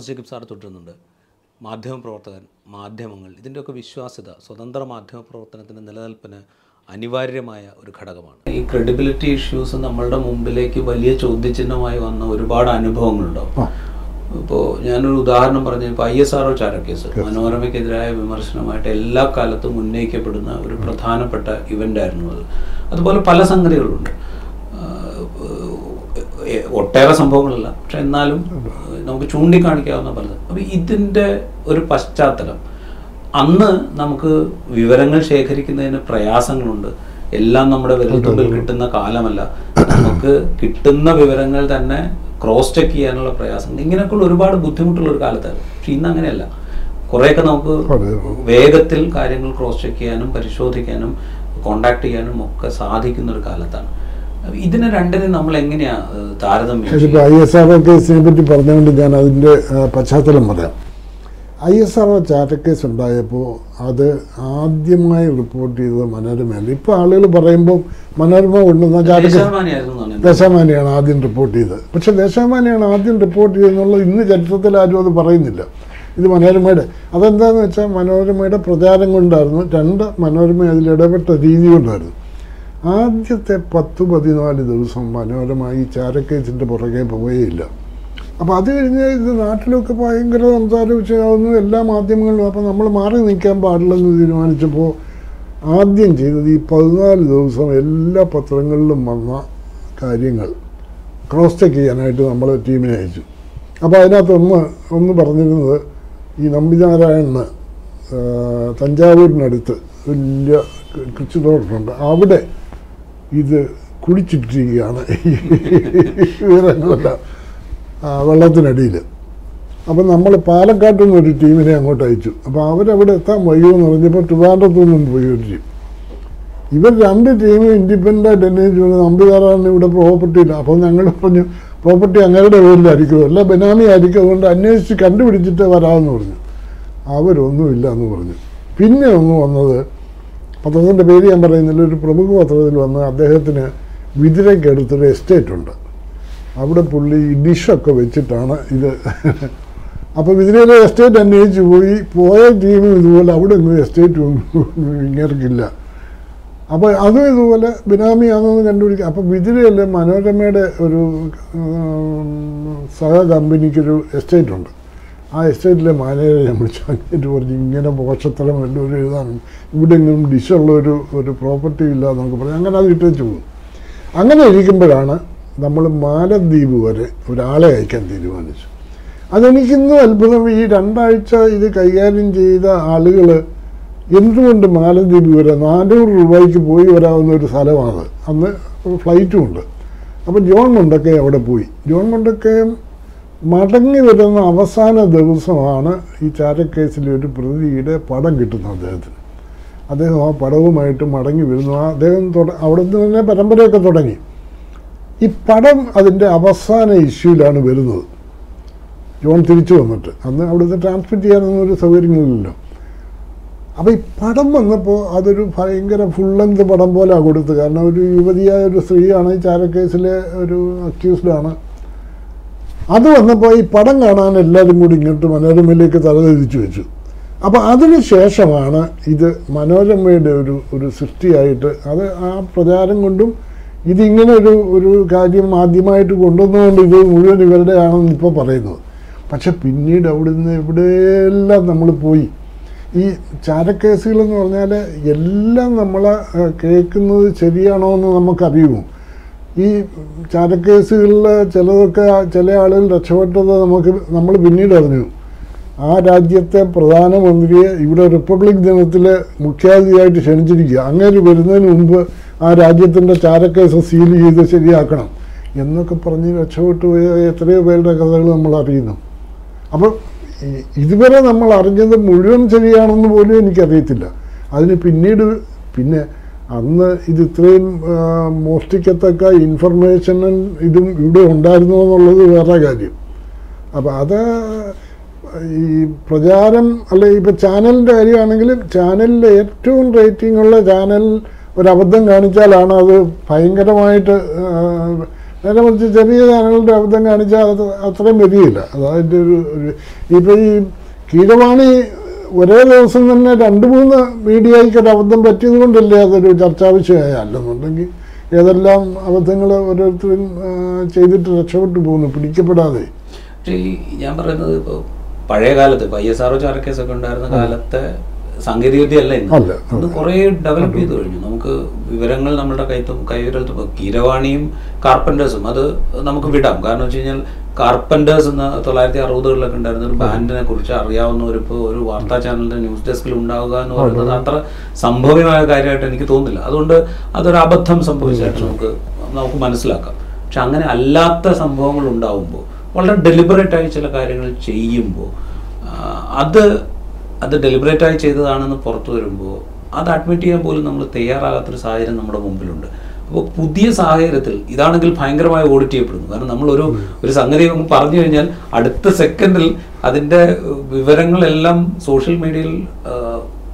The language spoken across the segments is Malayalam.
തോമസ് ജേക്കബ് സാർ തുടരുന്നുണ്ട് മാധ്യമപ്രവർത്തകൻ മാധ്യമങ്ങൾ ഇതിന്റെയൊക്കെ വിശ്വാസ്യത സ്വതന്ത്ര മാധ്യമ പ്രവർത്തനത്തിന്റെ നിലനിൽപ്പിന് അനിവാര്യമായ ഒരു ഘടകമാണ്. ഈ ക്രെഡിബിലിറ്റി ഇഷ്യൂസ് നമ്മളുടെ മുമ്പിലേക്ക് വലിയ ചോദ്യചിഹ്നമായി വന്ന ഒരുപാട് അനുഭവങ്ങളുണ്ടാവും. ഇപ്പോൾ ഞാനൊരു ഉദാഹരണം പറഞ്ഞു ഇപ്പോൾ ഐ എസ് ആർ ഒ ചാരക്കേസ് മനോരമയ്ക്കെതിരായ വിമർശനമായിട്ട് എല്ലാ കാലത്തും ഉന്നയിക്കപ്പെടുന്ന ഒരു പ്രധാനപ്പെട്ട ഇവന്റ് ആയിരുന്നു അത്. അതുപോലെ പല സംഗതികളുണ്ട്. ഒട്ടേറെ സംഭവങ്ങളല്ല. പക്ഷെ എന്നാലും നമുക്ക് ചൂണ്ടിക്കാണിക്കാവുന്ന പലതും. അപ്പോൾ ഇതിന്റെ ഒരു പശ്ചാത്തലം. അന്ന് നമുക്ക് വിവരങ്ങൾ ശേഖരിക്കുന്നതിന് പ്രയാസങ്ങളുണ്ട്. എല്ലാം നമ്മുടെ വിരൽത്തുമ്പിൽ കിട്ടുന്ന കാലമല്ല. നമുക്ക് കിട്ടുന്ന വിവരങ്ങൾ തന്നെ ക്രോസ് ചെക്ക് ചെയ്യാനുള്ള പ്രയാസങ്ങൾ ഇങ്ങനെയൊക്കെയുള്ള ഒരുപാട് ബുദ്ധിമുട്ടുള്ള ഒരു കാലത്തായിരുന്നു. പക്ഷെ ഇന്ന് അങ്ങനെയല്ല. കുറേയൊക്കെ നമുക്ക് വേഗത്തിൽ കാര്യങ്ങൾ ക്രോസ് ചെക്ക് ചെയ്യാനും പരിശോധിക്കാനും കോണ്ടാക്ട് ചെയ്യാനും ഒക്കെ സാധിക്കുന്ന ഒരു കാലത്താണ്. അപ്പൊ ഇതിനെ രണ്ടിനും നമ്മൾ എങ്ങനെയാ താരതമ്യം ഇതിപ്പോൾ? ഐ എസ് ആർ കേസിനെ പറ്റി പറഞ്ഞുകൊണ്ട് ഞാൻ അതിന്റെ പശ്ചാത്തലം പറയാം. ഐ എസ് ആർ ഒ ചാറ്റക്കേസ് ഉണ്ടായപ്പോൾ അത് ആദ്യമായി റിപ്പോർട്ട് ചെയ്തത് മനോരമയല്ല ഇപ്പോൾ ആളുകൾ പറയുമ്പോൾ മനോരമ കൊണ്ടുവന്ന ചാറ്റക്കേസ് കേസ് ദേശാമാനിയാണ് ആദ്യം റിപ്പോർട്ട് ചെയ്തത്. പക്ഷെ ദേശാമാനിയാണ് ആദ്യം റിപ്പോർട്ട് ചെയ്തെന്നുള്ളത് ഇന്ന് ചരിത്രത്തിൽ ആരും അത് പറയുന്നില്ല. ഇത് മനോരമയുടെ അതെന്താണെന്ന് വെച്ചാൽ മനോരമയുടെ പ്രചാരം കൊണ്ടായിരുന്നു രണ്ട് മനോരമ അതിൽ ഇടപെട്ട രീതി കൊണ്ടായിരുന്നു. ആദ്യത്തെ പത്ത് പതിനാല് ദിവസം മനോരമ ഈ ചാരക്കേസിന്റെ പുറകെ പോവുകയില്ല അപ്പോൾ അത് കഴിഞ്ഞ് ഇത് നാട്ടിലൊക്കെ ഭയങ്കര സംസാര വിഷയമാവുന്നു എല്ലാ മാധ്യമങ്ങളിലും അപ്പോൾ നമ്മൾ മാറി നിൽക്കാൻ പാടില്ലെന്ന് തീരുമാനിച്ചപ്പോൾ ആദ്യം ചെയ്തത് ഈ പതിനാല് ദിവസം എല്ലാ പത്രങ്ങളിലും വന്ന കാര്യങ്ങൾ. ക്രോസ് ചെക്ക് ചെയ്യാനായിട്ട് നമ്മൾ ടീമിനെ അയച്ചു. അപ്പോൾ അതിനകത്തൊന്ന് ഒന്ന് പറഞ്ഞിരുന്നത് ഈ നമ്പിനാരായണന് തഞ്ചാവൂരിനടുത്ത് വലിയ കൃഷിത്തോട്ടമുണ്ട് അവിടെ ഇത് കുളിച്ചിട്ടിരിക്കുകയാണ്. ആ, വെള്ളത്തിനടിയിൽ. അപ്പം നമ്മൾ പാലക്കാട്ടിൽ നിന്ന് ഒരു ടീമിനെ അങ്ങോട്ട് അയച്ചു. അപ്പോൾ അവരവിടെ എത്താൻ വയ്യുമെന്ന് പറഞ്ഞപ്പോൾ ട്രിവാൻഡ്രത്തു നിന്നും പോയി ഒരു ടീം. ഇവർ രണ്ട് ടീമും ഇൻഡിപെൻഡന്റ് അന്വേഷിച്ചു നമ്പിതാറാണ് ഇവിടെ പ്രോപ്പർട്ടി ഇല്ല അപ്പോൾ ഞങ്ങൾ പറഞ്ഞു പ്രോപ്പർട്ടി അങ്ങയുടെ പേരിലായിരിക്കും അല്ല ബനാമി ആയിരിക്കും. അതുകൊണ്ട് അന്വേഷിച്ച് കണ്ടുപിടിച്ചിട്ട് വരാമെന്ന് പറഞ്ഞു. അവരൊന്നുമില്ല എന്ന് പറഞ്ഞു. പിന്നെ ഒന്ന് വന്നത് പത്രത്തിന്റെ പേര് ഞാൻ പറയുന്നില്ല. ഒരു പ്രമുഖ പത്രത്തിൽ വന്ന് അദ്ദേഹത്തിന് വിതിരയ്ക്കടുത്തൊരു എസ്റ്റേറ്റ് ഉണ്ട്. അവിടെ പുള്ളി ഡിഷൊക്കെ വെച്ചിട്ടാണ് ഇത്. അപ്പോൾ വിതിരയിലെ എസ്റ്റേറ്റ് അന്വേഷിച്ച് പോയി. പോയ ടീമും ഇതുപോലെ അവിടെ ഒന്നും എസ്റ്റേറ്റ് ഇങ്ങേർക്കില്ല. അപ്പോൾ അതും ഇതുപോലെ ബിനാമിയാണെന്ന് കണ്ടുപിടിക്കുക അപ്പോൾ വിതിരയിൽ മനോരമയുടെ ഒരു സഹ കമ്പനിക്കൊരു എസ്റ്റേറ്റ് ഉണ്ട്. ആ എസ്റ്റേറ്റിലെ മാനേജറെ ഞാൻ വിളിച്ചു. അങ്ങേറ്റ് പറഞ്ഞു ഇങ്ങനെ പോഷത്തരം വല്ലൊരു എഴുതാനും ഇവിടെ എങ്ങും ഡിഷുള്ള ഒരു ഒരു പ്രോപ്പർട്ടി ഇല്ല എന്നൊക്കെ പറഞ്ഞു അങ്ങനെ അത് ഇട്ടേച്ചു പോകും അങ്ങനെ ഇരിക്കുമ്പോഴാണ് നമ്മൾ മാലദ്വീപ് വരെ ഒരാളെ അയക്കാൻ തീരുമാനിച്ചു. അതെനിക്കിന്നും അത്ഭുതം. ഈ രണ്ടാഴ്ച ഇത് കൈകാര്യം ചെയ്ത ആളുകൾ എന്തുകൊണ്ട് മാലദ്വീപ് വരെ നാനൂറ് രൂപയ്ക്ക് പോയി വരാവുന്ന ഒരു സ്ഥലമാണ്? അന്ന് ഫ്ലൈറ്റും ഉണ്ട്. അപ്പോൾ ജോൺ മുണ്ടക്കെ അവിടെ പോയി. ജോൺ മുണ്ടക്കയും മടങ്ങി വരുന്ന അവസാന ദിവസമാണ് ഈ ചാരക്കേസിലെ ഒരു പ്രതിയുടെ പടം കിട്ടുന്നത് അദ്ദേഹത്തിന്. അദ്ദേഹം ആ പടവുമായിട്ട് മടങ്ങി വരുന്നു അദ്ദേഹം അവിടെ നിന്ന് തന്നെ പരമ്പരയൊക്കെ തുടങ്ങി. ഈ പടം അതിന്റെ അവസാന ഇഷ്യൂലാണ് വരുന്നത്. ജോൺ തിരിച്ചു വന്നിട്ട്. അന്ന് അവിടുത്തെ ട്രാൻസ്മിറ്റ് ചെയ്യാനൊന്നും ഒരു സൗകര്യങ്ങളില്ലല്ലോ. അപ്പോൾ ഈ പടം വന്നപ്പോൾ അതൊരു ഭയങ്കര ഫുൾ ലെങ്ത് പടം പോലെയാണ് കൊടുത്തത്. കാരണം ഒരു യുവതിയായ ഒരു സ്ത്രീയാണ് ഈ ചാരക്കേസിലെ ഒരു അക്യൂസ്ഡാണ് അത് വന്നപ്പോൾ ഈ പടം കാണാൻ എല്ലാവരും കൂടി ഇങ്ങോട്ട് മനോരമയിലേക്ക് തലതിരിച്ചു വെച്ചു. അപ്പോൾ അതിന് ശേഷമാണ് ഇത് മനോരമയുടെ ഒരു ഒരു സൃഷ്ടിയായിട്ട് അത് ആ പ്രചാരം കൊണ്ടും ഇതിങ്ങനെ ഒരു ഒരു കാര്യം ആദ്യമായിട്ട് കൊണ്ടുവന്നുകൊണ്ട് ഇത് മുഴുവൻ ഇവരുടെ ആണെന്ന് ഇപ്പോൾ പറയുന്നത് പക്ഷെ പിന്നീട് അവിടെ നിന്ന് എവിടെയെല്ലാം നമ്മൾ പോയി? ഈ ചാരക്കേസുകളെന്ന് പറഞ്ഞാൽ എല്ലാം നമ്മൾ കേൾക്കുന്നത് ശരിയാണോ എന്ന് നമുക്കറിയുമോ? ഈ ചാരക്കേസുകളിൽ ചിലതൊക്കെ ചില ആളുകൾ രക്ഷപ്പെട്ടത് നമുക്ക് നമ്മൾ പിന്നീട് അറിഞ്ഞു. ആ രാജ്യത്തെ പ്രധാനമന്ത്രിയെ ഇവിടെ റിപ്പബ്ലിക് ദിനത്തിൽ മുഖ്യാതിഥിയായിട്ട് ക്ഷണിച്ചിരിക്കുക. അങ്ങേര് വരുന്നതിന് മുമ്പ് ആ രാജ്യത്തിന്റെ ചാരക്കേസ് സീൽ ചെയ്ത് ശരിയാക്കണം എന്നൊക്കെ പറഞ്ഞ് രക്ഷപ്പെട്ടു പോയ എത്രയോ പേരുടെ കഥകൾ നമ്മൾ അറിയുന്നു. അപ്പോൾ ഇതുവരെ നമ്മൾ അറിഞ്ഞത് മുഴുവൻ ശരിയാണെന്ന് പോലും എനിക്കറിയത്തില്ല. അതിന് പിന്നീട് പിന്നെ അന്ന് ഇത് ഇത്രയും മോഷ്ടിക്കത്തക്ക ഇൻഫർമേഷനും ഇതും ഇവിടെ ഉണ്ടായിരുന്നു എന്നുള്ളത് വേറെ കാര്യം. അപ്പോൾ അത് ഈ പ്രചാരം അല്ലെ ഇപ്പം ചാനലിന്റെ കാര്യമാണെങ്കിലും ചാനലിൽ ഏറ്റവും റേറ്റിംഗ് ഉള്ള ചാനൽ ഒരബദ്ധം കാണിച്ചാലാണ് അത് ഭയങ്കരമായിട്ട് നേരെ മറിച്ച് ചെറിയ ചാനലിന്റെ അബദ്ധം കാണിച്ചാൽ അത് അത്രയും വരികയില്ല അതായത് ഒരു ഇപ്പോൾ ഈ കീഴവാണി ഒരേ ദിവസം തന്നെ രണ്ട് മൂന്ന് മീഡിയയ്ക്ക് ഒരു അബദ്ധം പറ്റിയത് കൊണ്ടല്ലേ അതൊരു ചർച്ചാ വിഷയമായ. അല്ലെന്നുണ്ടെങ്കിൽ ഏതെല്ലാം അബദ്ധങ്ങൾ ഓരോരുത്തരും ചെയ്തിട്ട് രക്ഷപ്പെട്ടു പോകുന്നു പിടിക്കപ്പെടാതെ. പക്ഷേ ഈ ഞാൻ പറയുന്നത് ഇപ്പോൾ പഴയ കാലത്ത് ഇപ്പോൾ ഐ എസ് ആർ ഒ ചാരക്കേസൊക്കെ ഉണ്ടായിരുന്ന കാലത്തെ സാങ്കേതികവിദ്യ അല്ല ഇന്ന് അത് കുറേ ഡെവലപ്പ് ചെയ്ത് കഴിഞ്ഞു. നമുക്ക് വിവരങ്ങൾ നമ്മുടെ കൈത്തും കൈവിരൽ കീരവാണിയും കാർപ്പന്റേഴ്സും അത് നമുക്ക് വിടാം. കാരണം വെച്ച് കഴിഞ്ഞാൽ കാർപ്പന്റേഴ്സ് എന്ന തൊള്ളായിരത്തി അറുപതുകളിലൊക്കെ ഉണ്ടായിരുന്ന ഒരു ബാൻഡിനെ കുറിച്ച് അറിയാവുന്ന ഒരു ഇപ്പോൾ ഒരു വാർത്താ ചാനലിന്റെ ന്യൂസ് ഡെസ്കിൽ ഉണ്ടാവുക എന്ന് പറയുന്നത് അത്ര സംഭവ്യമായ കാര്യമായിട്ട് എനിക്ക് തോന്നുന്നില്ല. അതുകൊണ്ട് അതൊരു അബദ്ധം സംഭവിച്ചായിട്ട് നമുക്ക് നമുക്ക് മനസ്സിലാക്കാം. പക്ഷെ അങ്ങനെ അല്ലാത്ത സംഭവങ്ങൾ ഉണ്ടാവുമ്പോൾ വളരെ ഡെലിബറേറ്റ് ആയി ചില കാര്യങ്ങൾ ചെയ്യുമ്പോൾ അത് അത് ഡെലിബറേറ്റ് ആയി ചെയ്തതാണെന്ന് പുറത്തു വരുമ്പോൾ അത് അഡ്മിറ്റ് ചെയ്യാൻ പോലും നമ്മൾ തയ്യാറാകാത്തൊരു സാഹചര്യം നമ്മുടെ മുമ്പിലുണ്ട്. അപ്പോൾ പുതിയ സാഹചര്യത്തിൽ ഇതാണെങ്കിൽ ഭയങ്കരമായി ഓഡിറ്റ് ചെയ്യപ്പെടുന്നു. കാരണം നമ്മളൊരു ഒരു സംഗതി പറഞ്ഞു കഴിഞ്ഞാൽ അടുത്ത സെക്കൻഡിൽ അതിന്റെ വിവരങ്ങളെല്ലാം സോഷ്യൽ മീഡിയയിൽ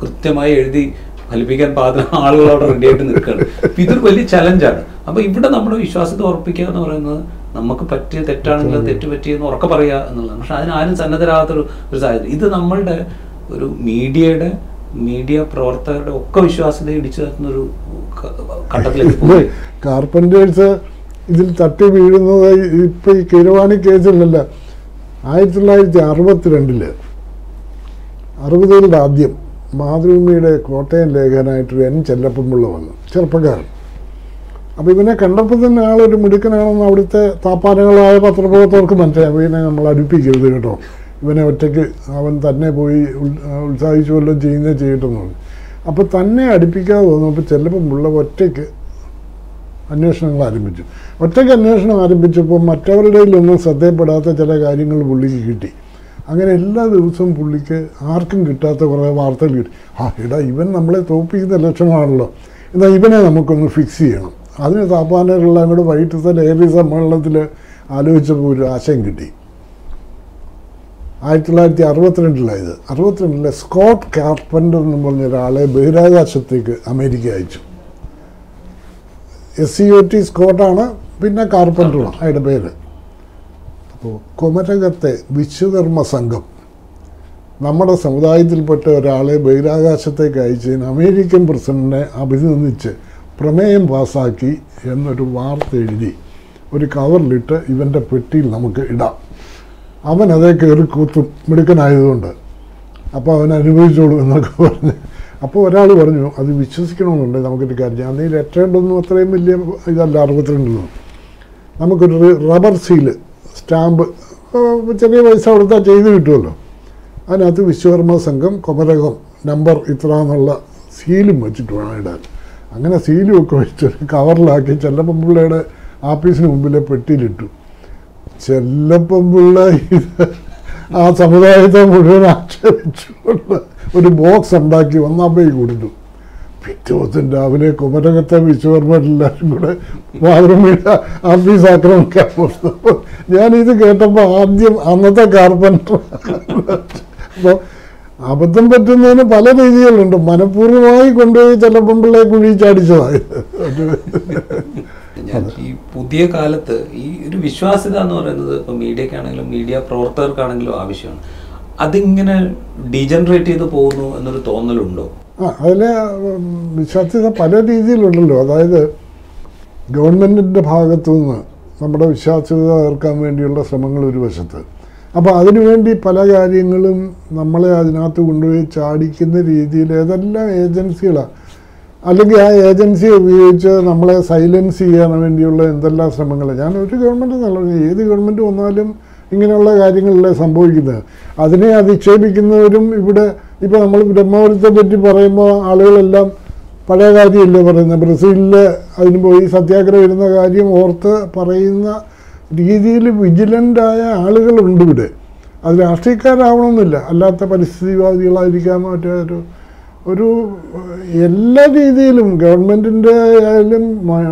കൃത്യമായി എഴുതി ഫലിപ്പിക്കാൻ പാത്ര ആളുകൾ അവിടെ റെഡി ആയിട്ട് നിൽക്കുകയാണ്. അപ്പം ഇതൊരു വലിയ ചലഞ്ചാണ് അപ്പോൾ ഇവിടെ നമ്മുടെ വിശ്വാസത്തെ ഉറപ്പിക്കുക എന്ന് പറയുന്നത് നമുക്ക് പറ്റിയ തെറ്റാണെങ്കിൽ തെറ്റ് പറ്റിയെന്ന് ഉറക്കെ പറയുക എന്നുള്ളതാണ്. പക്ഷെ അതിനാരും സന്നദ്ധരാകാത്തൊരു ഒരു സാഹചര്യം. ഇത് നമ്മളുടെ ഒരു മീഡിയയുടെ മീഡിയ പ്രവർത്തകരുടെ ഒക്കെ വിശ്വാസ്യത ഇടിച്ചു തരുന്നൊരു ഘട്ടത്തിലേക്ക് പോയി. കാർപ്പന്റേഴ്സ് ഇതിൽ തട്ടി വീഴുന്നത് ഇപ്പൊ ഈ കിരവാണി കേസിലല്ല ആയിരത്തി തൊള്ളായിരത്തി അറുപത്തിരണ്ടിൽ അറുപതുകളുടെ ആദ്യം മാതൃഭൂമിയുടെ കോട്ടയം ലേഖകനായിട്ടൊരു എൻ ചെല്ലപ്പൻപിള്ള വന്നു ചെറുപ്പക്കാരൻ. അപ്പോൾ ഇവനെ കണ്ടപ്പോൾ തന്നെ ആളൊരു മിടുക്കനാണെന്ന് അവിടുത്തെ താപ്പാനകളായ പത്രപ്രവർത്തകർക്ക് മനസ്സിലായി. ഇവനെ നമ്മൾ അടുപ്പിക്കരുത് കേട്ടോ. ഇവനെ ഒറ്റയ്ക്ക് അവൻ തന്നെ പോയി ഉത്സാഹിച്ചു വല്ലതും ചെയ്യുന്നേ ചെയ്യട്ടെന്ന് അപ്പോൾ തന്നെ അടുപ്പിക്കാതെ തോന്നുമ്പോൾ ചെല്ലപ്പം മുള്ള ഒറ്റയ്ക്ക് അന്വേഷണങ്ങൾ ആരംഭിച്ചു. ഒറ്റയ്ക്ക് അന്വേഷണം ആരംഭിച്ചപ്പോൾ മറ്റവരുടെ ഒന്നും ശ്രദ്ധയപ്പെടാത്ത ചില കാര്യങ്ങൾ പുള്ളിക്ക് കിട്ടി. അങ്ങനെ എല്ലാ ദിവസവും പുള്ളിക്ക് ആർക്കും കിട്ടാത്ത കുറേ വാർത്തകൾ കിട്ടി. ആ എടാ ഇവൻ നമ്മളെ തോപ്പിക്കുന്ന ലക്ഷണമാണല്ലോ. എന്നാൽ ഇവനെ നമുക്കൊന്ന് ഫിക്സ് ചെയ്യണം. അതിന് താപ്പാനകളെല്ലാം വൈകിട്ട് വൈകിട്ടത്തെ ഡയറി സമ്മേളനത്തിൽ ആലോചിച്ചപ്പോൾ ഒരു ആശയം കിട്ടി. ആയിരത്തി തൊള്ളായിരത്തി അറുപത്തിരണ്ടിലായത് അറുപത്തിരണ്ടിലെ സ്കോട്ട് കാർപ്പന്റർ എന്ന് പറഞ്ഞ ഒരാളെ ബഹിരാകാശത്തേക്ക് അമേരിക്ക അയച്ചു. എസ് സി ഒ ടി സ്കോട്ടാണ് പിന്നെ കാർപ്പന്ററുമാണ് അയാളുടെ പേര്. അപ്പോൾ കുമരകത്തെ വിശ്വകർമ്മ സംഘം നമ്മുടെ സമുദായത്തിൽപ്പെട്ട ഒരാളെ ബഹിരാകാശത്തേക്ക് അയച്ചതിന് അമേരിക്കൻ പ്രസിഡന്റിനെ അഭിനന്ദിച്ച് പ്രമേയം പാസാക്കി എന്നൊരു വാർത്ത എഴുതി ഒരു കവറിലിട്ട് ഇവന്റെ പെട്ടിയിൽ നമുക്ക് ഇടാം. അവൻ അതേ കയറി കൂത്തും മിടുക്കനായതുകൊണ്ട്. അപ്പോൾ അവൻ അനുഭവിച്ചോളൂ എന്നൊക്കെ പറഞ്ഞ്. അപ്പോൾ ഒരാൾ പറഞ്ഞു അത് വിശ്വസിക്കണമെന്നുണ്ട് നമുക്കൊരു കാര്യം ചെയ്യാം അന്ന് ഈ ലെറ്ററിലൊന്നും അത്രയും വലിയ ഇതല്ല അറുപത്തിരണ്ടിലൊന്നും നമുക്കൊരു റബ്ബർ സീൽ സ്റ്റാമ്പ് ചെറിയ പൈസ കൊടുത്താൽ ചെയ്ത് കിട്ടുമല്ലോ അതിനകത്ത് വിശ്വകർമ്മ സംഘം കുമരകം നമ്പർ ഇത്ര എന്നുള്ള സീലും വെച്ചിട്ട് വേണം ഇടാൻ. അങ്ങനെ സീലും ഒക്കെ വെച്ച് കവറിലാക്കി ചെല്ലപ്പം പിള്ളയുടെ ആഫീസിന് മുമ്പിലെ പെട്ടിയിലിട്ടു. ചെല്ലപ്പം പിള്ള ആ സമുദായത്തെ മുഴുവൻ ആക്ഷേപിച്ചുകൊണ്ട് ഒരു ബോക്സ് ഉണ്ടാക്കി ഒന്നാമ്പേക്ക് കൊടുത്തു പിറ്റേ രാവിലെ കുമരകത്തെ വിശ്വകർമ്മരെല്ലാവരും കൂടെ മാതൃമീഴ ആഫീസ് ആക്രമിക്കാൻ പോകുന്നു. ഞാനിത് കേട്ടപ്പോൾ ആദ്യം അന്നത്തെ കാർപ്പന്റർ അപ്പോൾ അബദ്ധം പറ്റുന്നതിന് പല രീതികളുണ്ട്. മനഃപൂർവമായി കൊണ്ടുപോയി ചിലപ്പം പിള്ളയെ കുഴി ഞാൻ ഈ പുതിയ കാലത്ത് ഈ ഒരു വിശ്വാസ്യത എന്ന് പറയുന്നത് ഇപ്പൊ മീഡിയക്കാണെങ്കിലും മീഡിയ പ്രവർത്തകർക്കാണെങ്കിലും ആവശ്യമാണ്. അതിങ്ങനെ ഡീജനറേറ്റ് ചെയ്ത് പോകുന്നു എന്നൊരു തോന്നലുണ്ടോ? ആ അതിൽ വിശ്വാസ്യത പല രീതിയിലുണ്ടല്ലോ. അതായത് ഗവൺമെന്റിന്റെ ഭാഗത്തു നിന്ന് നമ്മുടെ വിശ്വാസ്യത തകർക്കാൻ വേണ്ടിയുള്ള ശ്രമങ്ങൾ ഒരു വശത്ത്. അപ്പോൾ അതിനുവേണ്ടി പല കാര്യങ്ങളും നമ്മളെ അതിനകത്ത് കൊണ്ടുപോയി ചാടിക്കുന്ന രീതിയിൽ ഏതെല്ലാം ഏജൻസികളാണ് അല്ലെങ്കിൽ ആ ഏജൻസിയെ ഉപയോഗിച്ച് നമ്മളെ സൈലൻസ് ചെയ്യാൻ വേണ്ടിയുള്ള എന്തെല്ലാം ശ്രമങ്ങൾ ഞാൻ ഒരു ഗവൺമെന്റ് നല്ല ഏത് ഗവൺമെന്റ് വന്നാലും ഇങ്ങനെയുള്ള കാര്യങ്ങളല്ലേ സംഭവിക്കുന്നത്. അതിനെ അധിക്ഷേപിക്കുന്നവരും ഇവിടെ ഇപ്പോൾ നമ്മൾ ബ്രഹ്മപുരത്തെ പറ്റി പറയുമ്പോൾ ആളുകളെല്ലാം പഴയ കാര്യമല്ലേ പറയുന്നത്? ബ്രസീലിൽ അതിന് പോയി സത്യാഗ്രഹം വരുന്ന കാര്യം ഓർത്ത് പറയുന്ന രീതിയിൽ വിജിലന്റായ ആളുകളുണ്ട് ഇവിടെ. അത് രാഷ്ട്രീയക്കാരാവണമെന്നില്ല. അല്ലാത്ത പരിസ്ഥിതിവാദികളായിരിക്കാം മറ്റേ ഒരു എല്ലാ രീതിയിലും ഗവൺമെന്റിന്റെ ആയാലും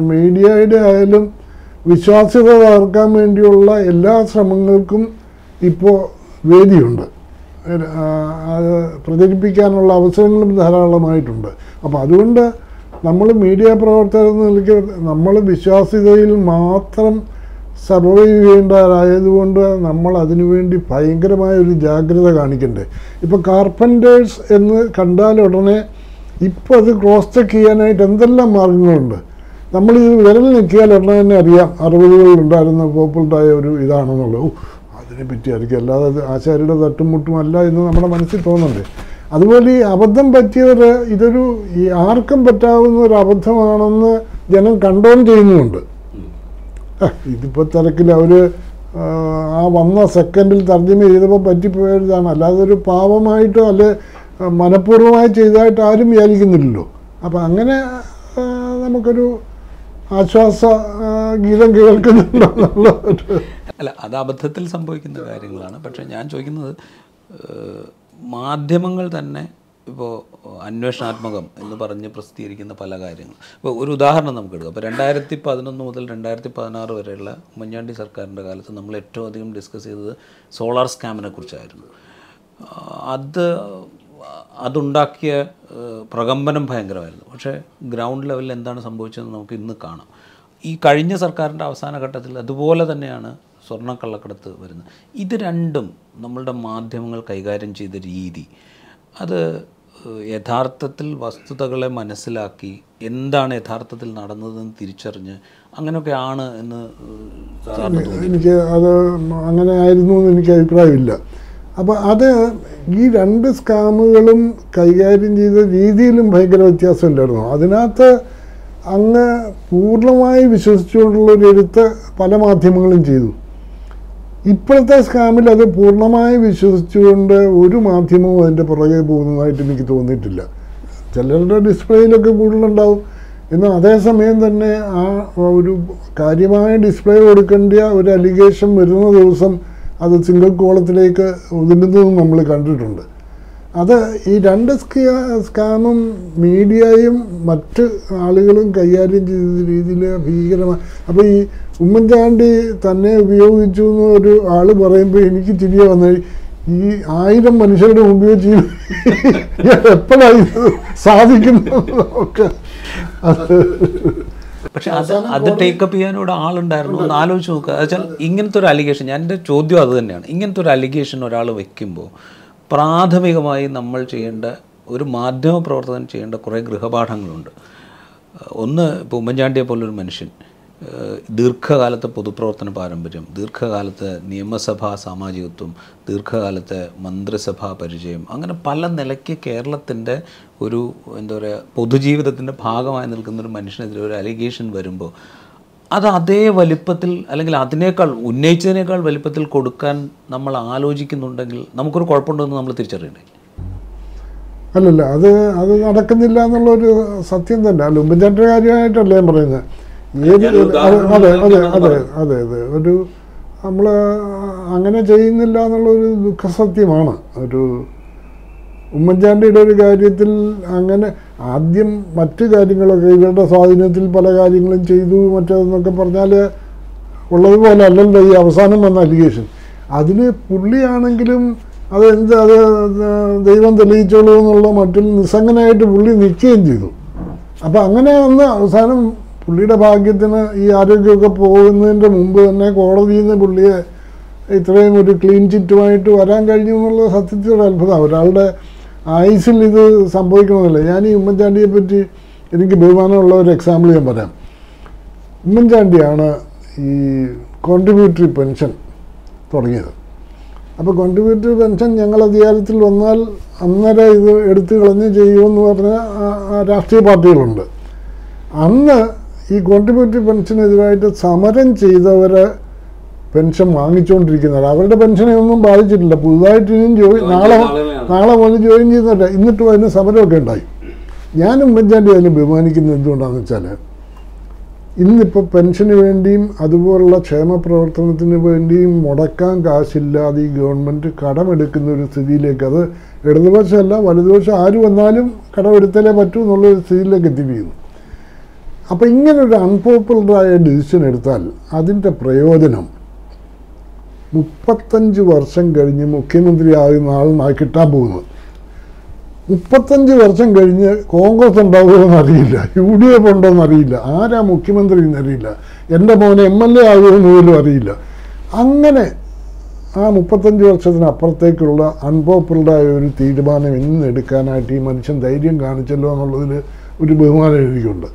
മീഡിയയുടെ ആയാലും വിശ്വാസ്യത തകർക്കാൻ വേണ്ടിയുള്ള എല്ലാ ശ്രമങ്ങൾക്കും ഇപ്പോൾ വേദിയുണ്ട്. അത് പ്രചരിപ്പിക്കാനുള്ള അവസരങ്ങളും ധാരാളമായിട്ടുണ്ട്. അപ്പോൾ അതുകൊണ്ട് നമ്മൾ മീഡിയ പ്രവർത്തകർ നിൽക്കുക നമ്മൾ വിശ്വാസ്യതയിൽ മാത്രം സർവൈവ് ചെയ്യേണ്ടതായതുകൊണ്ട് നമ്മൾ അതിനുവേണ്ടി ഭയങ്കരമായ ഒരു ജാഗ്രത കാണിക്കണ്ടേ. ഇപ്പം കാർപ്പന്റേഴ്സ് എന്ന് കണ്ടാൽ ഉടനെ ഇപ്പോൾ അത് ക്രോസ് ചെക്ക് ചെയ്യാനായിട്ട് എന്തെല്ലാം മാർഗങ്ങളുണ്ട്? നമ്മൾ ഇത് വിരൽ നിൽക്കിയാൽ ഉടനെ തന്നെ അറിയാം അറുപതുകളിൽ ഉണ്ടായിരുന്ന പോപ്പുലറായ ഒരു ഇതാണെന്നുള്ളത്. അതിനെ പറ്റി ആയിരിക്കും. അല്ലാതെ ആശാരിയുടെ തട്ടുമുട്ടും അല്ല എന്ന് നമ്മുടെ മനസ്സിൽ തോന്നുന്നുണ്ട് അതുപോലെ ഈ അബദ്ധം പറ്റിയവർ ഇതൊരു ഈ ആർക്കും പറ്റാവുന്ന ഒരു അബദ്ധമാണെന്ന് ജനം കണ്ടോൺ ചെയ്യുന്നുമുണ്ട്. ആ, ഇതിപ്പോ തിരക്കിൽ അവർ ആ, വന്ന സെക്കൻഡിൽ തർജമ ചെയ്തപ്പോൾ പറ്റിപ്പോയതാണ്. അല്ലാതെ ഒരു പാവമായിട്ടോ അല്ലെ മനഃപൂർവമായി ചെയ്തതായിട്ട് ആരും വിചാരിക്കുന്നില്ലല്ലോ. അപ്പം അങ്ങനെ നമുക്കൊരു ആശ്വാസ ഗീതം കേൾക്കുന്നുണ്ടെന്നുള്ള ഒരു അല്ല അത് അബദ്ധത്തിൽ സംഭവിക്കുന്ന കാര്യങ്ങളാണ്. പക്ഷേ ഞാൻ ചോദിക്കുന്നത് മാധ്യമങ്ങൾ തന്നെ ഇപ്പോൾ അന്വേഷണാത്മകം എന്ന് പറഞ്ഞ് പ്രസിദ്ധീകരിക്കുന്ന പല കാര്യങ്ങൾ ഇപ്പോൾ ഒരു ഉദാഹരണം നമുക്ക് എടുക്കാം. ഇപ്പോൾ രണ്ടായിരത്തി പതിനൊന്ന് മുതൽ രണ്ടായിരത്തി പതിനാറ് വരെയുള്ള ഉമ്മൻചാണ്ടി സർക്കാരിന്റെ കാലത്ത് നമ്മൾ ഏറ്റവും അധികം ഡിസ്കസ് ചെയ്തത് സോളാർ സ്കാമിനെ കുറിച്ചായിരുന്നു. അത് അതുണ്ടാക്കിയ പ്രകമ്പനം ഭയങ്കരമായിരുന്നു. പക്ഷേ ഗ്രൗണ്ട് ലെവലിൽ എന്താണ് സംഭവിച്ചതെന്ന് നമുക്ക് ഇന്ന് കാണാം. ഈ കഴിഞ്ഞ സർക്കാരിന്റെ അവസാന ഘട്ടത്തിൽ അതുപോലെ തന്നെയാണ് സ്വർണക്കള്ളക്കടത്ത് വരുന്നത്. ഇത് രണ്ടും നമ്മളുടെ മാധ്യമങ്ങൾ കൈകാര്യം ചെയ്ത രീതി. അത് യഥാർത്ഥത്തിൽ വസ്തുതകളെ മനസ്സിലാക്കി എന്താണ് യഥാർത്ഥത്തിൽ നടന്നതെന്ന് തിരിച്ചറിഞ്ഞ് അങ്ങനെയൊക്കെ ആണ് എന്ന് എനിക്ക് അത് അങ്ങനെ ആയിരുന്നു എന്ന് എനിക്ക് അഭിപ്രായമില്ല. അപ്പോൾ അത് ഈ രണ്ട് സ്കാമുകളും കൈകാര്യം ചെയ്ത രീതിയിലും ഭയങ്കര വ്യത്യാസമില്ലായിരുന്നു അതിനകത്ത് അങ്ങ് പൂർണമായി വിശ്വസിച്ചുകൊണ്ടുള്ള ഒരു എഴുത്ത് പല മാധ്യമങ്ങളും ചെയ്തു. ഇപ്പോഴത്തെ സ്കാമിൽ അത് പൂർണമായി വിശ്വസിച്ചുകൊണ്ട് ഒരു മാധ്യമവും അതിന്റെ പുറകെ പോകുന്നതായിട്ട് എനിക്ക് തോന്നിയിട്ടില്ല. ചിലരുടെ ഡിസ്പ്ലേയിലൊക്കെ കൂടുതലുണ്ടാവും. എന്നാൽ അതേസമയം തന്നെ ആ ഒരു കാര്യമായ ഡിസ്പ്ലേ കൊടുക്കേണ്ട ഒരു അലിഗേഷൻ വരുന്ന ദിവസം അത് സിംഗിൾ കോളത്തിലേക്ക് ഒതുങ്ങുന്നതും നമ്മൾ കണ്ടിട്ടുണ്ട്. അത് ഈ രണ്ട് സ്ക- സ്കാമും മീഡിയയും മറ്റ് ആളുകളും കൈകാര്യം ചെയ്ത രീതിയിൽ ഭീകരമായി അപ്പോൾ ഈ ഉമ്മൻചാണ്ടി തന്നെ ഉപയോഗിച്ചു എന്ന് ഒരു ആൾ പറയുമ്പോൾ എനിക്ക് തിരികെ വന്ന. ഈ ആയിരം മനുഷ്യരുടെ മുമ്പിൽ വെച്ച് എപ്പോഴായി സാധിക്കുന്നു? ഒക്കെ. പക്ഷെ അത് അത് ടേക്കപ്പ് ചെയ്യാനോട് ആളുണ്ടായിരുന്നു. ഒന്ന് ആലോചിച്ച് നോക്കുക വെച്ചാൽ ഇങ്ങനത്തെ ഒരു അലിഗേഷൻ ഞാൻ എന്റെ ചോദ്യം അത് തന്നെയാണ്. ഇങ്ങനത്തെ ഒരു അലിഗേഷൻ ഒരാൾ വെക്കുമ്പോൾ പ്രാഥമികമായി നമ്മൾ ചെയ്യേണ്ട ഒരു മാധ്യമ പ്രവർത്തനം ചെയ്യേണ്ട കുറേ ഗൃഹപാഠങ്ങളുണ്ട്. ഒന്ന് ഇപ്പോൾ ഉമ്മൻചാണ്ടിയെ പോലൊരു മനുഷ്യൻ. ദീർഘകാലത്തെ പൊതുപ്രവർത്തന പാരമ്പര്യം ദീർഘകാലത്തെ നിയമസഭാ സാമാജികത്വം ദീർഘകാലത്തെ മന്ത്രിസഭാ പരിചയം അങ്ങനെ പല നിലയ്ക്ക് കേരളത്തിന്റെ ഒരു എന്താ പറയുക പൊതുജീവിതത്തിന്റെ ഭാഗമായി നിൽക്കുന്ന ഒരു മനുഷ്യനെതിരെ ഒരു അലിഗേഷൻ വരുമ്പോൾ അത് അതേ വലിപ്പത്തിൽ അല്ലെങ്കിൽ അതിനേക്കാൾ ഉന്നയിച്ചതിനേക്കാൾ വലിപ്പത്തിൽ കൊടുക്കാൻ നമ്മൾ ആലോചിക്കുന്നുണ്ടെങ്കിൽ നമുക്കൊരു കുഴപ്പമുണ്ടെന്ന് നമ്മൾ തിരിച്ചറിയണ്ടേ അല്ലല്ല അത് അത് നടക്കുന്നില്ല എന്നുള്ളൊരു സത്യം തന്നെ. അല്ല ഉമ്മൻചാണ്ടിയുടെ കാര്യമായിട്ടല്ല ഞാൻ പറയുന്നത്. ഏത് അതെ അതെ അതെ അതെ അതെ ഒരു നമ്മൾ അങ്ങനെ ചെയ്യുന്നില്ല എന്നുള്ളൊരു ദുഃഖസത്യമാണ്. ഒരു ഉമ്മൻചാണ്ടിയുടെ ഒരു കാര്യത്തിൽ അങ്ങനെ ആദ്യം മറ്റു കാര്യങ്ങളൊക്കെ ഇവരുടെ സ്വാധീനത്തിൽ പല കാര്യങ്ങളും ചെയ്തു മറ്റേതെന്നൊക്കെ പറഞ്ഞാൽ ഉള്ളതുപോലെ അല്ലല്ലോ ഈ അവസാനം വന്ന അലിഗേഷൻ. അതിന് പുള്ളിയാണെങ്കിലും അതെന്ത് അത് ദൈവം തെളിയിച്ചോളൂ എന്നുള്ള മറ്റൊരു നിസ്സംഗനായിട്ട് പുള്ളി നിൽക്കുകയും ചെയ്തു. അപ്പം അങ്ങനെ വന്ന് അവസാനം പുള്ളിയുടെ ഭാഗ്യത്തിന് ഈ ആരോഗ്യമൊക്കെ പോകുന്നതിന്റെ മുമ്പ് തന്നെ കോടതിയിൽ നിന്ന് പുള്ളിയെ ഇത്രയും ഒരു ക്ലീൻ ചിറ്റുമായിട്ട് വരാൻ കഴിഞ്ഞു എന്നുള്ള സത്യത്തിൽ ഒരു അത്ഭുതം. ഒരാളുടെ ആയുസിൽ ഇത് സംഭവിക്കണമെന്നില്ല ഞാൻ ഈ ഉമ്മൻചാണ്ടിയെ പറ്റി എനിക്ക് ബഹുമാനമുള്ള ഒരു എക്സാമ്പിൾ ഞാൻ പറയാം. ഉമ്മൻചാണ്ടിയാണ് ഈ കോൺട്രിബ്യൂട്ടറി പെൻഷൻ തുടങ്ങിയത്. അപ്പോൾ കോൺട്രിബ്യൂട്ടറി പെൻഷൻ ഞങ്ങൾ അധികാരത്തിൽ വന്നാൽ അന്നേരം ഇത് എടുത്തു കളഞ്ഞ് ചെയ്യുമെന്ന് പറഞ്ഞ രാഷ്ട്രീയ പാർട്ടികളുണ്ട്. അന്ന് ഈ കോൺട്രിബ്യൂട്ടറി പെൻഷനെതിരായിട്ട് സമരം ചെയ്തവരെ പെൻഷൻ വാങ്ങിച്ചുകൊണ്ടിരിക്കുന്നവർ അവരുടെ പെൻഷനെ ഒന്നും ബാധിച്ചിട്ടില്ല. പുതുതായിട്ട് ഇനിയും ജോയി നാളെ നാളെ മുതൽ ജോയിൻ ചെയ്യുന്നുണ്ട് എന്നിട്ടും അതിന് സമരമൊക്കെ ഉണ്ടായി. ഞാൻ ഉമ്മൻചാണ്ടി അതിനെ ബഹുമാനിക്കുന്നത് എന്തുകൊണ്ടാണെന്ന് വെച്ചാൽ ഇന്നിപ്പോൾ പെൻഷന് വേണ്ടിയും അതുപോലുള്ള ക്ഷേമ പ്രവർത്തനത്തിന് വേണ്ടിയും മുടക്കാൻ കാശില്ലാതെ ഈ ഗവൺമെന്റ് കടമെടുക്കുന്ന ഒരു സ്ഥിതിയിലേക്ക് അത് ഇടതുപക്ഷമല്ല വലതുപക്ഷം ആര് വന്നാലും കടമെടുത്താലേ പറ്റൂ എന്നുള്ളൊരു സ്ഥിതിയിലേക്ക് എത്തിപ്പിക്കുന്നു. അപ്പോൾ ഇങ്ങനൊരു അൺപോപ്പുലറായ ഡിസിഷൻ എടുത്താൽ അതിന്റെ പ്രയോജനം മുപ്പത്തഞ്ച് വർഷം കഴിഞ്ഞ് മുഖ്യമന്ത്രിയാകുന്ന ആളിനാ കിട്ടാൻ പോകുന്നത് മുപ്പത്തഞ്ച് വർഷം കഴിഞ്ഞ് കോൺഗ്രസ് ഉണ്ടാവുമെന്ന് അറിയില്ല. യു ഡി എഫ് ഉണ്ടോയെന്ന് അറിയില്ല. ആരാ മുഖ്യമന്ത്രി എന്നറിയില്ല എന്റെ മോനെ എം എൽ എ ആകുമെന്ന് പോലും അറിയില്ല. അങ്ങനെ ആ മുപ്പത്തഞ്ച് വർഷത്തിനപ്പുറത്തേക്കുള്ള അൺപോപ്പുലറായ ഒരു തീരുമാനം ഇന്ന് എടുക്കാനായിട്ട് ഈ മനുഷ്യൻ ധൈര്യം കാണിച്ചല്ലോ എന്നുള്ളതിൽ ഒരു ബഹുമാനം എനിക്കുണ്ട്.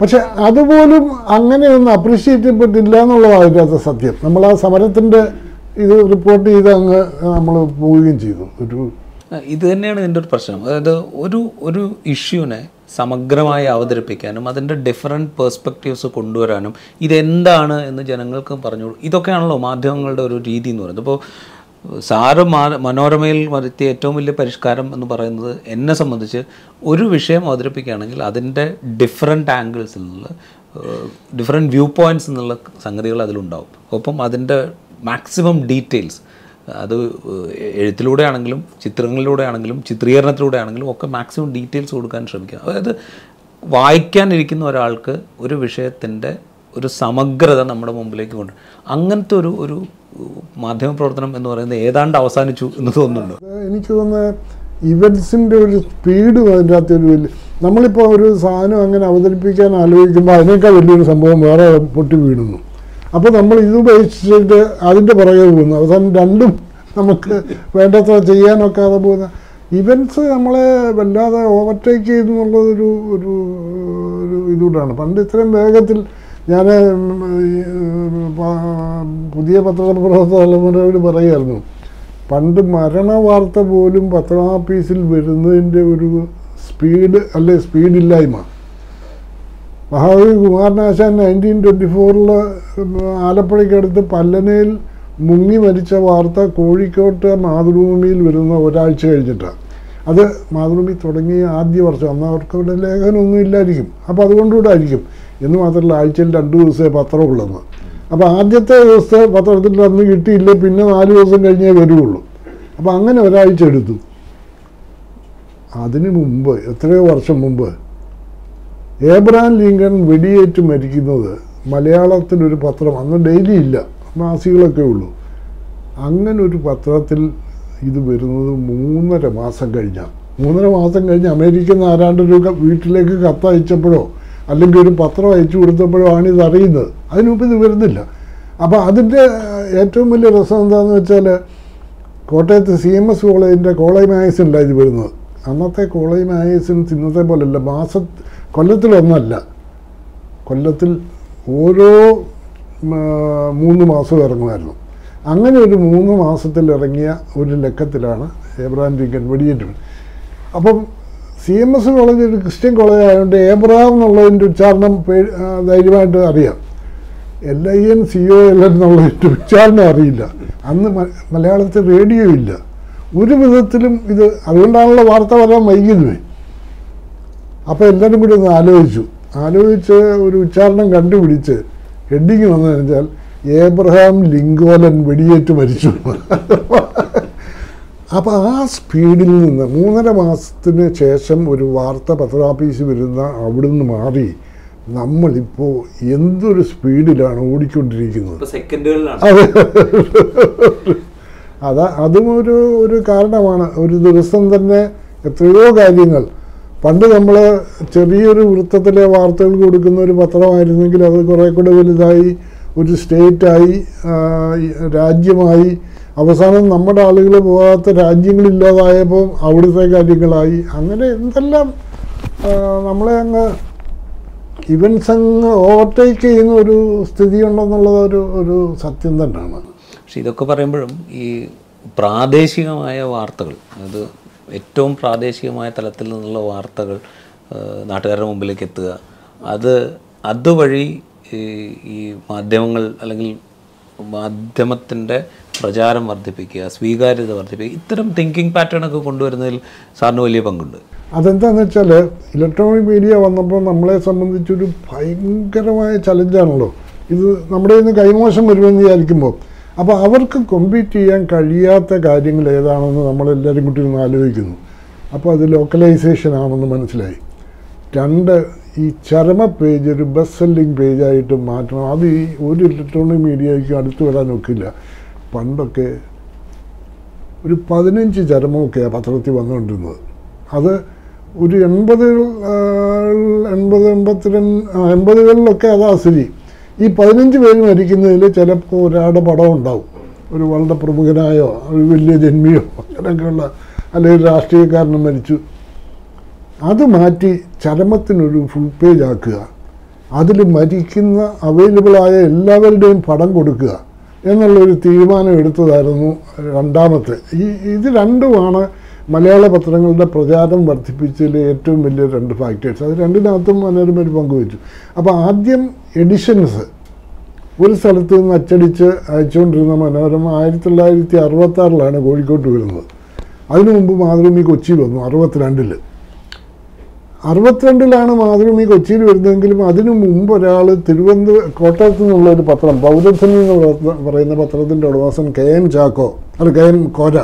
പക്ഷെ അതുപോലും അങ്ങനെയൊന്നും അപ്രീഷിയേറ്റ് ചെയ്യപ്പെട്ടില്ല എന്നുള്ളതാണ് അതിനകത്ത് സത്യം. നമ്മൾ ആ സമരത്തിന്റെ ഇത് റിപ്പോർട്ട് ചെയ്ത് അങ്ങ് നമ്മൾ പോവുകയും ചെയ്തു. ഒരു ഇത് തന്നെയാണ് ഇതിന്റെ ഒരു പ്രശ്നം. അതായത് ഒരു ഒരു ഇഷ്യൂവിനെ സമഗ്രമായി അവതരിപ്പിക്കാനും അതിന്റെ ഡിഫറെന്റ് പേഴ്സ്പെക്റ്റീവ്സ് കൊണ്ടുവരാനും ഇതെന്താണ് എന്ന് ജനങ്ങൾക്കും പറഞ്ഞു ഇതൊക്കെയാണല്ലോ മാധ്യമങ്ങളുടെ ഒരു രീതി എന്ന് പറയുന്നത്. ഇപ്പോൾ സാറ് മനോരമയിൽ വരുത്തിയ ഏറ്റവും വലിയ പരിഷ്കാരം എന്ന് പറയുന്നത് എന്നെ സംബന്ധിച്ച് ഒരു വിഷയം അവതരിപ്പിക്കുകയാണെങ്കിൽ അതിന്റെ ഡിഫറെന്റ് ആംഗിൾസിൽ നിന്നുള്ള ഡിഫറെന്റ് വ്യൂ പോയിന്റ്സ് എന്നുള്ള സംഗതികൾ അതിലുണ്ടാവും. ഒപ്പം അതിന്റെ മാക്സിമം ഡീറ്റെയിൽസ് അത് എഴുത്തിലൂടെ ആണെങ്കിലും ചിത്രങ്ങളിലൂടെ ആണെങ്കിലും ചിത്രീകരണത്തിലൂടെ ആണെങ്കിലും ഒക്കെ മാക്സിമം ഡീറ്റെയിൽസ് കൊടുക്കാൻ ശ്രമിക്കുക. അതായത് വായിക്കാനിരിക്കുന്ന ഒരാൾക്ക് ഒരു വിഷയത്തിന്റെ ഒരു സമഗ്രത നമ്മുടെ മുമ്പിലേക്ക് കൊണ്ട് അങ്ങനത്തെ ഒരു ഒരു മാധ്യമപ്രവർത്തനം എന്ന് പറയുന്നത് ഏതാണ്ട് അവസാനിച്ചു എന്ന് തോന്നുന്നുണ്ട്. എനിക്ക് തോന്നുന്നത് ഇവൻസിന്റെ ഒരു സ്പീഡ് അതിന്റെ അകത്ത് ഒരു വലിയ നമ്മളിപ്പോൾ ഒരു സാധനം അങ്ങനെ അവതരിപ്പിക്കാൻ ആലോചിക്കുമ്പോൾ അതിനേക്കാൾ വലിയൊരു സംഭവം വേറെ പൊട്ടി വീഴുന്നു. അപ്പോൾ നമ്മൾ ഇത് ഉപേക്ഷിച്ചിട്ട് അതിന്റെ പുറകെ പോകുന്നു. അവസാനം രണ്ടും നമുക്ക് വേണ്ടത്ര ചെയ്യാനൊക്കാതെ പോകുന്ന ഇവൻസ് നമ്മളെ വല്ലാതെ ഓവർടേക്ക് ചെയ്യുന്നുള്ളതൊരു ഒരു ഒരു ഇതുകൊണ്ടാണ്. പണ്ട് ഇത്രയും വേഗത്തിൽ ഞാൻ പുതിയ പത്രപ്രവർത്തക തലമുറയോട് പറയുമായിരുന്നു പണ്ട് മരണ വാർത്ത പോലും പത്രാഫീസിൽ വരുന്നതിന്റെ ഒരു സ്പീഡ് അല്ലെ സ്പീഡില്ലായ്മ. മഹാകവി കുമാരനാശാൻ നയന്റീൻ ട്വന്റി ഫോറിൽ ആലപ്പുഴയ്ക്കടുത്ത് പല്ലനയിൽ മുങ്ങി മരിച്ച വാർത്ത കോഴിക്കോട്ട് മാതൃഭൂമിയിൽ വരുന്ന ഒരാഴ്ച കഴിഞ്ഞിട്ടാണ് അത് മാതൃഭൂമി തുടങ്ങിയ ആദ്യ വർഷം. അന്ന് അവർക്ക് ലേഖനമൊന്നും ഇല്ലായിരിക്കും. അപ്പോൾ അതുകൊണ്ടുകൂടെ ആയിരിക്കും എന്ന് മാത്രമല്ല ആഴ്ചയിൽ രണ്ട് ദിവസമേ പത്രമുള്ളെന്ന്. അപ്പോൾ ആദ്യത്തെ ദിവസത്തെ പത്രത്തിൽ അന്ന് കിട്ടിയില്ല പിന്നെ നാല് ദിവസം കഴിഞ്ഞേ വരുള്ളൂ അപ്പോൾ അങ്ങനെ ഒരാഴ്ച എടുത്തു. അതിന് മുമ്പ് എത്രയോ വർഷം മുമ്പ് ഏബ്രഹാം ലിങ്കൺ വെടിയേറ്റ് മരിക്കുന്നത് മലയാളത്തിലൊരു പത്രം അന്ന് ഡെയിലി ഇല്ല മാസികളൊക്കെ ഉള്ളൂ. അങ്ങനെ ഒരു പത്രത്തിൽ ഇത് വരുന്നത് മൂന്നര മാസം കഴിഞ്ഞാണ് മൂന്നര മാസം കഴിഞ്ഞ് അമേരിക്കൻ നിന്ന് ഒരു വീട്ടിലേക്ക് കത്ത് അയച്ചപ്പോഴോ അല്ലെങ്കിൽ ഒരു പത്രം അയച്ചു കൊടുത്തപ്പോഴാണ് ഇത് അറിയുന്നത്. അതിനുമുമ്പ് ഇത് വരുന്നില്ല. അപ്പോൾ അതിന്റെ ഏറ്റവും വലിയ രസം എന്താണെന്ന് വെച്ചാൽ കോട്ടയത്ത് സി എം എസ് കോളേജിന്റെ കോളേജ് മാഗസിനിലാണ് ഇത് വരുന്നത്. അന്നത്തെ കോളേജ് മാഗസിൻസ് ഇന്നത്തെ പോലെയല്ല മാസ കൊല്ലത്തിലൊന്നല്ല കൊല്ലത്തിൽ ഓരോ മൂന്ന് മാസം ഇറങ്ങുമായിരുന്നു. അങ്ങനെ ഒരു മൂന്ന് മാസത്തിൽ ഇറങ്ങിയ ഒരു ലക്കത്തിലാണ് ഏബ്രഹാം ലിങ്കൻ വെടിയേറ്റ് അപ്പം സി എം എസ് കോളേജ് ഒരു ക്രിസ്ത്യൻ കോളേജ് ആയതുകൊണ്ട് ഏബ്രഹാം എന്നുള്ളതിന്റെ ഉച്ചാരണം ധൈര്യമായിട്ട് അറിയാം. L I N C O L എന്നുള്ളതിന്റെ ഉച്ചാരണം അറിയില്ല. അന്ന് മലയാളത്തിൽ റേഡിയോ ഇല്ല. ഒരു വിധത്തിലും ഇത് അതുകൊണ്ടാണല്ലോ വാർത്ത വരാൻ വൈകിയത്. അപ്പോൾ എല്ലാവരും കൂടി ഒന്ന് ആലോചിച്ചു. ആലോചിച്ച് ഒരു ഉച്ചാരണം കണ്ടുപിടിച്ച് ഹെഡിങ് വന്നു വെച്ചാൽ ഏബ്രഹാം ലിങ്കോലൻ വെടിയേറ്റ് മരിച്ചു. അപ്പോൾ ആ സ്പീഡിൽ നിന്ന് മൂന്നര മാസത്തിന് ശേഷം ഒരു വാർത്ത പത്രാഫീസ് വരുന്ന അവിടെ നിന്ന് മാറി നമ്മളിപ്പോൾ എന്തൊരു സ്പീഡിലാണ് ഓടിക്കൊണ്ടിരിക്കുന്നത്. അതെ. അത് അതും ഒരു ഒരു കാരണമാണ്. ഒരു ദിവസം തന്നെ എത്രയോ കാര്യങ്ങൾ. പണ്ട് നമ്മൾ ചെറിയൊരു വൃത്തത്തിലെ വാർത്തകൾ കൊടുക്കുന്ന ഒരു പത്രമായിരുന്നെങ്കിൽ അത് കുറേ കൂടെ വലുതായി ഒരു സ്റ്റേറ്റായി രാജ്യമായി അവസാനം നമ്മുടെ ആളുകൾ പോകാത്ത രാജ്യങ്ങളില്ലാതായപ്പോൾ അവിടുത്തെ കാര്യങ്ങളായി. അങ്ങനെ എന്തെല്ലാം നമ്മളെ അങ്ങ് ഇവൻസ് അങ്ങ് ഓവർടേക്ക് ചെയ്യുന്ന ഒരു സ്ഥിതി ഉണ്ടെന്നുള്ളത് ഒരു ഒരു സത്യം തന്നെയാണ്. പക്ഷെ ഇതൊക്കെ പറയുമ്പോഴും ഈ പ്രാദേശികമായ വാർത്തകൾ അത് ഏറ്റവും പ്രാദേശികമായ തലത്തിൽ നിന്നുള്ള വാർത്തകൾ നാട്ടുകാരുടെ മുമ്പിലേക്ക് എത്തുക അത് അതുവഴി ഈ മാധ്യമങ്ങൾ അല്ലെങ്കിൽ മാധ്യമത്തിന്റെ പ്രചാരം വർദ്ധിപ്പിക്കുക സ്വീകാര്യത വർദ്ധിപ്പിക്കുക ഇത്തരം തിങ്കിങ് പാറ്റേൺ ഒക്കെ കൊണ്ടുവരുന്നതിൽ സാറിന് വലിയ പങ്കുണ്ട്. അതെന്താണെന്ന് വെച്ചാൽ ഇലക്ട്രോണിക് മീഡിയ വന്നപ്പോൾ നമ്മളെ സംബന്ധിച്ചൊരു ഭയങ്കരമായ ചലഞ്ചാണല്ലോ ഇത് നമ്മുടെ നിന്ന് കൈമോശം വരുമെന്ന് വിചാരിക്കുമ്പോൾ. അപ്പോൾ അവർക്ക് കോമ്പീറ്റ് ചെയ്യാൻ കഴിയാത്ത കാര്യങ്ങൾ ഏതാണെന്ന് നമ്മളെല്ലാവരും കൂട്ടി ഒന്ന് ആലോചിക്കുന്നു. അപ്പോൾ അത് ലോക്കലൈസേഷൻ ആണെന്ന് മനസ്സിലായി. രണ്ട് ഈ ചരമ പേജ് ഒരു ബസ് സെല്ലിംഗ് പേജായിട്ട് മാറ്റണം. അത് ഈ ഒരു ഇലക്ട്രോണിക് മീഡിയയ്ക്ക് അടുത്ത് വരാൻ ഒക്കില്ല. പണ്ടൊക്കെ ഒരു പതിനഞ്ച് ചരമമൊക്കെയാണ് പത്രത്തിൽ വന്നുകൊണ്ടിരുന്നത്. അത് ഒരു എൺപത് എൺപത് എൺപത്തിരണ്ട് എൺപതുകളിലൊക്കെ അതാ സ്ഥിതി. ഈ പതിനഞ്ച് പേര് മരിക്കുന്നതിൽ ചിലപ്പോൾ ഒരാളുടെ പടം ഉണ്ടാവും. ഒരു വളരെ പ്രമുഖനായോ ഒരു വലിയ ജന്മിയോ അങ്ങനെയൊക്കെയുള്ള അല്ലെങ്കിൽ രാഷ്ട്രീയക്കാരനും മരിച്ചു. അത് മാറ്റി ചരമത്തിനൊരു ഫുൾ പേജ് ആക്കുക. അതിൽ മരിക്കുന്ന അവൈലബിളായ എല്ലാവരുടെയും പടം കൊടുക്കുക എന്നുള്ളൊരു തീരുമാനം എടുത്തതായിരുന്നു രണ്ടാമത്തെ. ഈ ഇത് രണ്ടുമാണ് മലയാള പത്രങ്ങളുടെ പ്രചാരം വർദ്ധിപ്പിച്ചതിലെ ഏറ്റവും വലിയ രണ്ട് ഫാക്ടേഴ്സ് അത് രണ്ടിനകത്തും മനോരമ ഒരു പങ്കുവച്ചു അപ്പോൾ ആദ്യം എഡിഷൻസ് ഒരു സ്ഥലത്ത് നിന്ന് അച്ചടിച്ച് അയച്ചുകൊണ്ടിരുന്ന മനോരമ ആയിരത്തി തൊള്ളായിരത്തി അറുപത്താറിലാണ് കോഴിക്കോട്ട് വരുന്നത്. അതിനു മുമ്പ് മാതൃഭൂമി കൊച്ചി വന്നു അറുപത്തിരണ്ടിൽ അറുപത്തിരണ്ടിലാണ് മാതൃഭൂമി കൊച്ചിയിൽ വരുന്നതെങ്കിലും അതിനു മുമ്പ് ഒരാൾ തിരുവനന്തപുരം കോട്ടയത്തു നിന്നുള്ള ഒരു പത്രം പൗരധ്വനി എന്ന് പറയുന്ന പത്രത്തിന്റെ ഉടമസ്ഥൻ കെ എം ചാക്കോ അല്ല K M Kora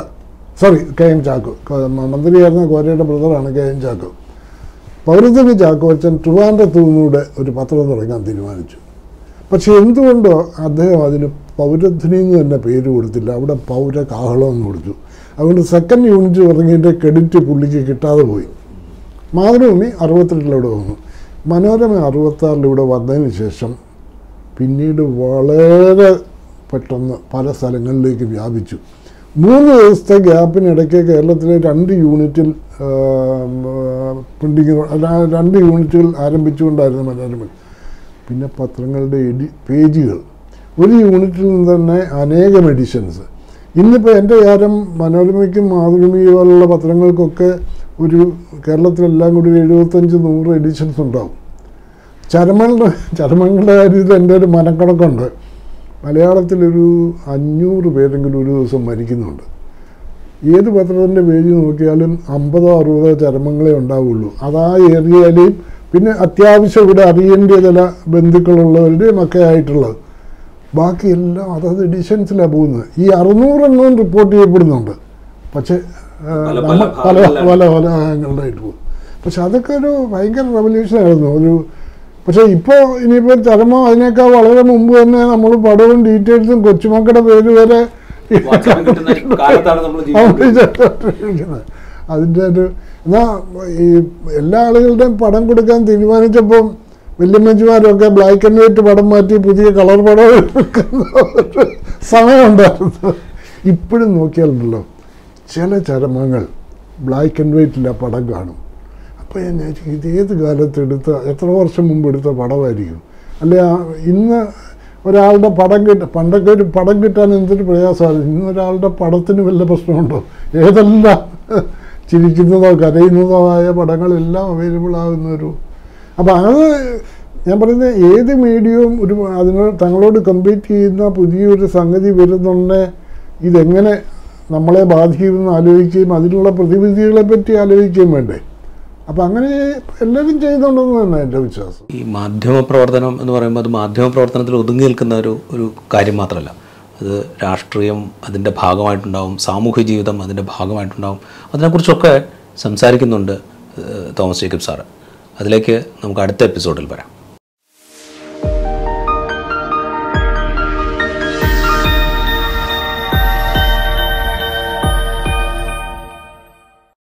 sorry K M Chacko മന്ത്രിയായിരുന്ന കോരയുടെ ബ്രദറാണ് കെ എം ചാക്കോ. പൗരധ്വനി ചാക്കോ അച്ഛൻ ട്രിവാൻഡ്രത്തു നിന്നൂടെ ഒരു പത്രം തുടങ്ങാൻ തീരുമാനിച്ചു. പക്ഷെ എന്തുകൊണ്ടോ അദ്ദേഹം അതിന് പൗരധ്വനി എന്ന് തന്നെ പേര് കൊടുത്തില്ല അവിടെ പൗര കാഹളം എന്ന് കൊടുത്തു. അതുകൊണ്ട് സെക്കൻഡ് യൂണിറ്റ് തുടങ്ങിയതിന്റെ ക്രെഡിറ്റ് പുള്ളിക്ക് കിട്ടാതെ പോയി. മാതൃഭൂമി അറുപത്തിരണ്ടിലൂടെ വന്നു മനോരമ അറുപത്താറിലൂടെ വന്നതിന് ശേഷം പിന്നീട് വളരെ പെട്ടെന്ന് പല സ്ഥലങ്ങളിലേക്ക് വ്യാപിച്ചു. മൂന്ന് ദിവസത്തെ ഗ്യാപ്പിനിടയ്ക്ക് കേരളത്തിലെ രണ്ട് യൂണിറ്റിൽ പ്രിന്റിങ് രണ്ട് യൂണിറ്റുകൾ ആരംഭിച്ചുകൊണ്ടായിരുന്നു മനോരമ. പിന്നെ പത്രങ്ങളുടെ എഡി പേജുകൾ. ഒരു യൂണിറ്റിൽ നിന്ന് തന്നെ അനേകം എഡിഷൻസ് ഇന്നിപ്പോൾ എന്റെ കാര്യം മനോരമയ്ക്കും മാതൃഭൂമി പോലുള്ള പത്രങ്ങൾക്കൊക്കെ ഒരു കേരളത്തിലെല്ലാം കൂടി ഒരു എഴുപത്തഞ്ച് നൂറ് എഡിഷൻസ് ഉണ്ടാവും. ചരമങ്ങളുടെ ചരമങ്ങളുടെ കാര്യത്തിൽ എന്റെ ഒരു മനക്കണക്കുണ്ട്. മലയാളത്തിലൊരു അഞ്ഞൂറ് പേരെങ്കിലും ഒരു ദിവസം മരിക്കുന്നുണ്ട്. ഏത് പത്രത്തിന്റെ പേജ് നോക്കിയാലും അമ്പതോ അറുപതോ ചരമങ്ങളെ ഉണ്ടാവുള്ളൂ. അതാ ഏറിയാലേയും പിന്നെ അത്യാവശ്യം ഇവിടെ അറിയേണ്ട ചില ബന്ധുക്കളുള്ളവരുടെയും ഒക്കെ ആയിട്ടുള്ളത്. ബാക്കിയെല്ലാം അതത് എഡിഷൻസിലാണ് പോകുന്നത്. ഈ അറുന്നൂറെണ്ണവും റിപ്പോർട്ട് ചെയ്യപ്പെടുന്നുണ്ട്. പക്ഷേ പല പല പല ഭാഗങ്ങളിലായിട്ട് പോകും. പക്ഷെ അതൊക്കെ ഒരു ഭയങ്കര റെവല്യൂഷൻ ആയിരുന്നു ഒരു പക്ഷേ ഇപ്പോൾ ഇനിയിപ്പോൾ ചരമം അതിനേക്കാൾ വളരെ മുമ്പ് തന്നെ നമ്മൾ പടവും ഡീറ്റെയിൽസും കൊച്ചുമക്കളുടെ പേര് വരെ അതിന്റെ ഒരു എന്നാ ഈ എല്ലാ ആളുകളുടെയും പടം കൊടുക്കാൻ തീരുമാനിച്ചപ്പം വല്യമ്മച്ചിമാരൊക്കെ ബ്ലാക്ക് ആൻഡ് വൈറ്റ് പടം മാറ്റി പുതിയ കളർ പടം സമയമുണ്ടായിരുന്നു ഇപ്പോഴും നോക്കിയാലുണ്ടല്ലോ. ചില ചരമങ്ങൾ ബ്ലാക്ക് ആൻഡ് വൈറ്റിൽ ആ പടം കാണും. അപ്പോൾ ഞാൻ ഇത് ഏത് കാലത്ത് എടുത്ത എത്ര വർഷം മുമ്പ് എടുത്ത പടമായിരിക്കും? അല്ലെ ഇന്ന് ഒരാളുടെ പടം കിട്ട പണ്ടൊക്കെ ഒരു പടം കിട്ടാൻ എന്തൊരു പ്രയാസമാണ്. ഇന്ന് ഒരാളുടെ പടത്തിന് വല്ല പ്രശ്നമുണ്ടോ? ഏതെല്ലാം ചിരിക്കുന്നതോ കരയുന്നതോ ആയ പടങ്ങളെല്ലാം അവൈലബിൾ ആകുന്ന ഒരു അപ്പോൾ അത് ഞാൻ പറയുന്നത് ഏത് മീഡിയവും ഒരു അതിനോട് തങ്ങളോട് കമ്പീറ്റ് ചെയ്യുന്ന പുതിയൊരു സംഗതി വരുന്നുണ്ടെ ഇതെങ്ങനെ നമ്മളെ ബാധിക്കുമെന്ന് ആലോചിക്കുകയും അതിനുള്ള പ്രതിവിധികളെ പറ്റി ആലോചിക്കുകയും വേണ്ടേ? അപ്പം അങ്ങനെ എല്ലാവരും ചെയ്യുന്നുണ്ടെന്ന് തന്നെ എന്റെ വിശ്വാസം. ഈ മാധ്യമ പ്രവർത്തനം എന്ന് പറയുമ്പോൾ അത് മാധ്യമ പ്രവർത്തനത്തിൽ ഒതുങ്ങി നിൽക്കുന്ന ഒരു ഒരു കാര്യം മാത്രമല്ല. അത് രാഷ്ട്രീയം അതിന്റെ ഭാഗമായിട്ടുണ്ടാവും സാമൂഹ്യ ജീവിതം അതിന്റെ ഭാഗമായിട്ടുണ്ടാവും. അതിനെക്കുറിച്ചൊക്കെ സംസാരിക്കുന്നുണ്ട് തോമസ് ജേക്കബ് സാറ്. അതിലേക്ക് നമുക്ക് അടുത്ത എപ്പിസോഡിൽ വരാം.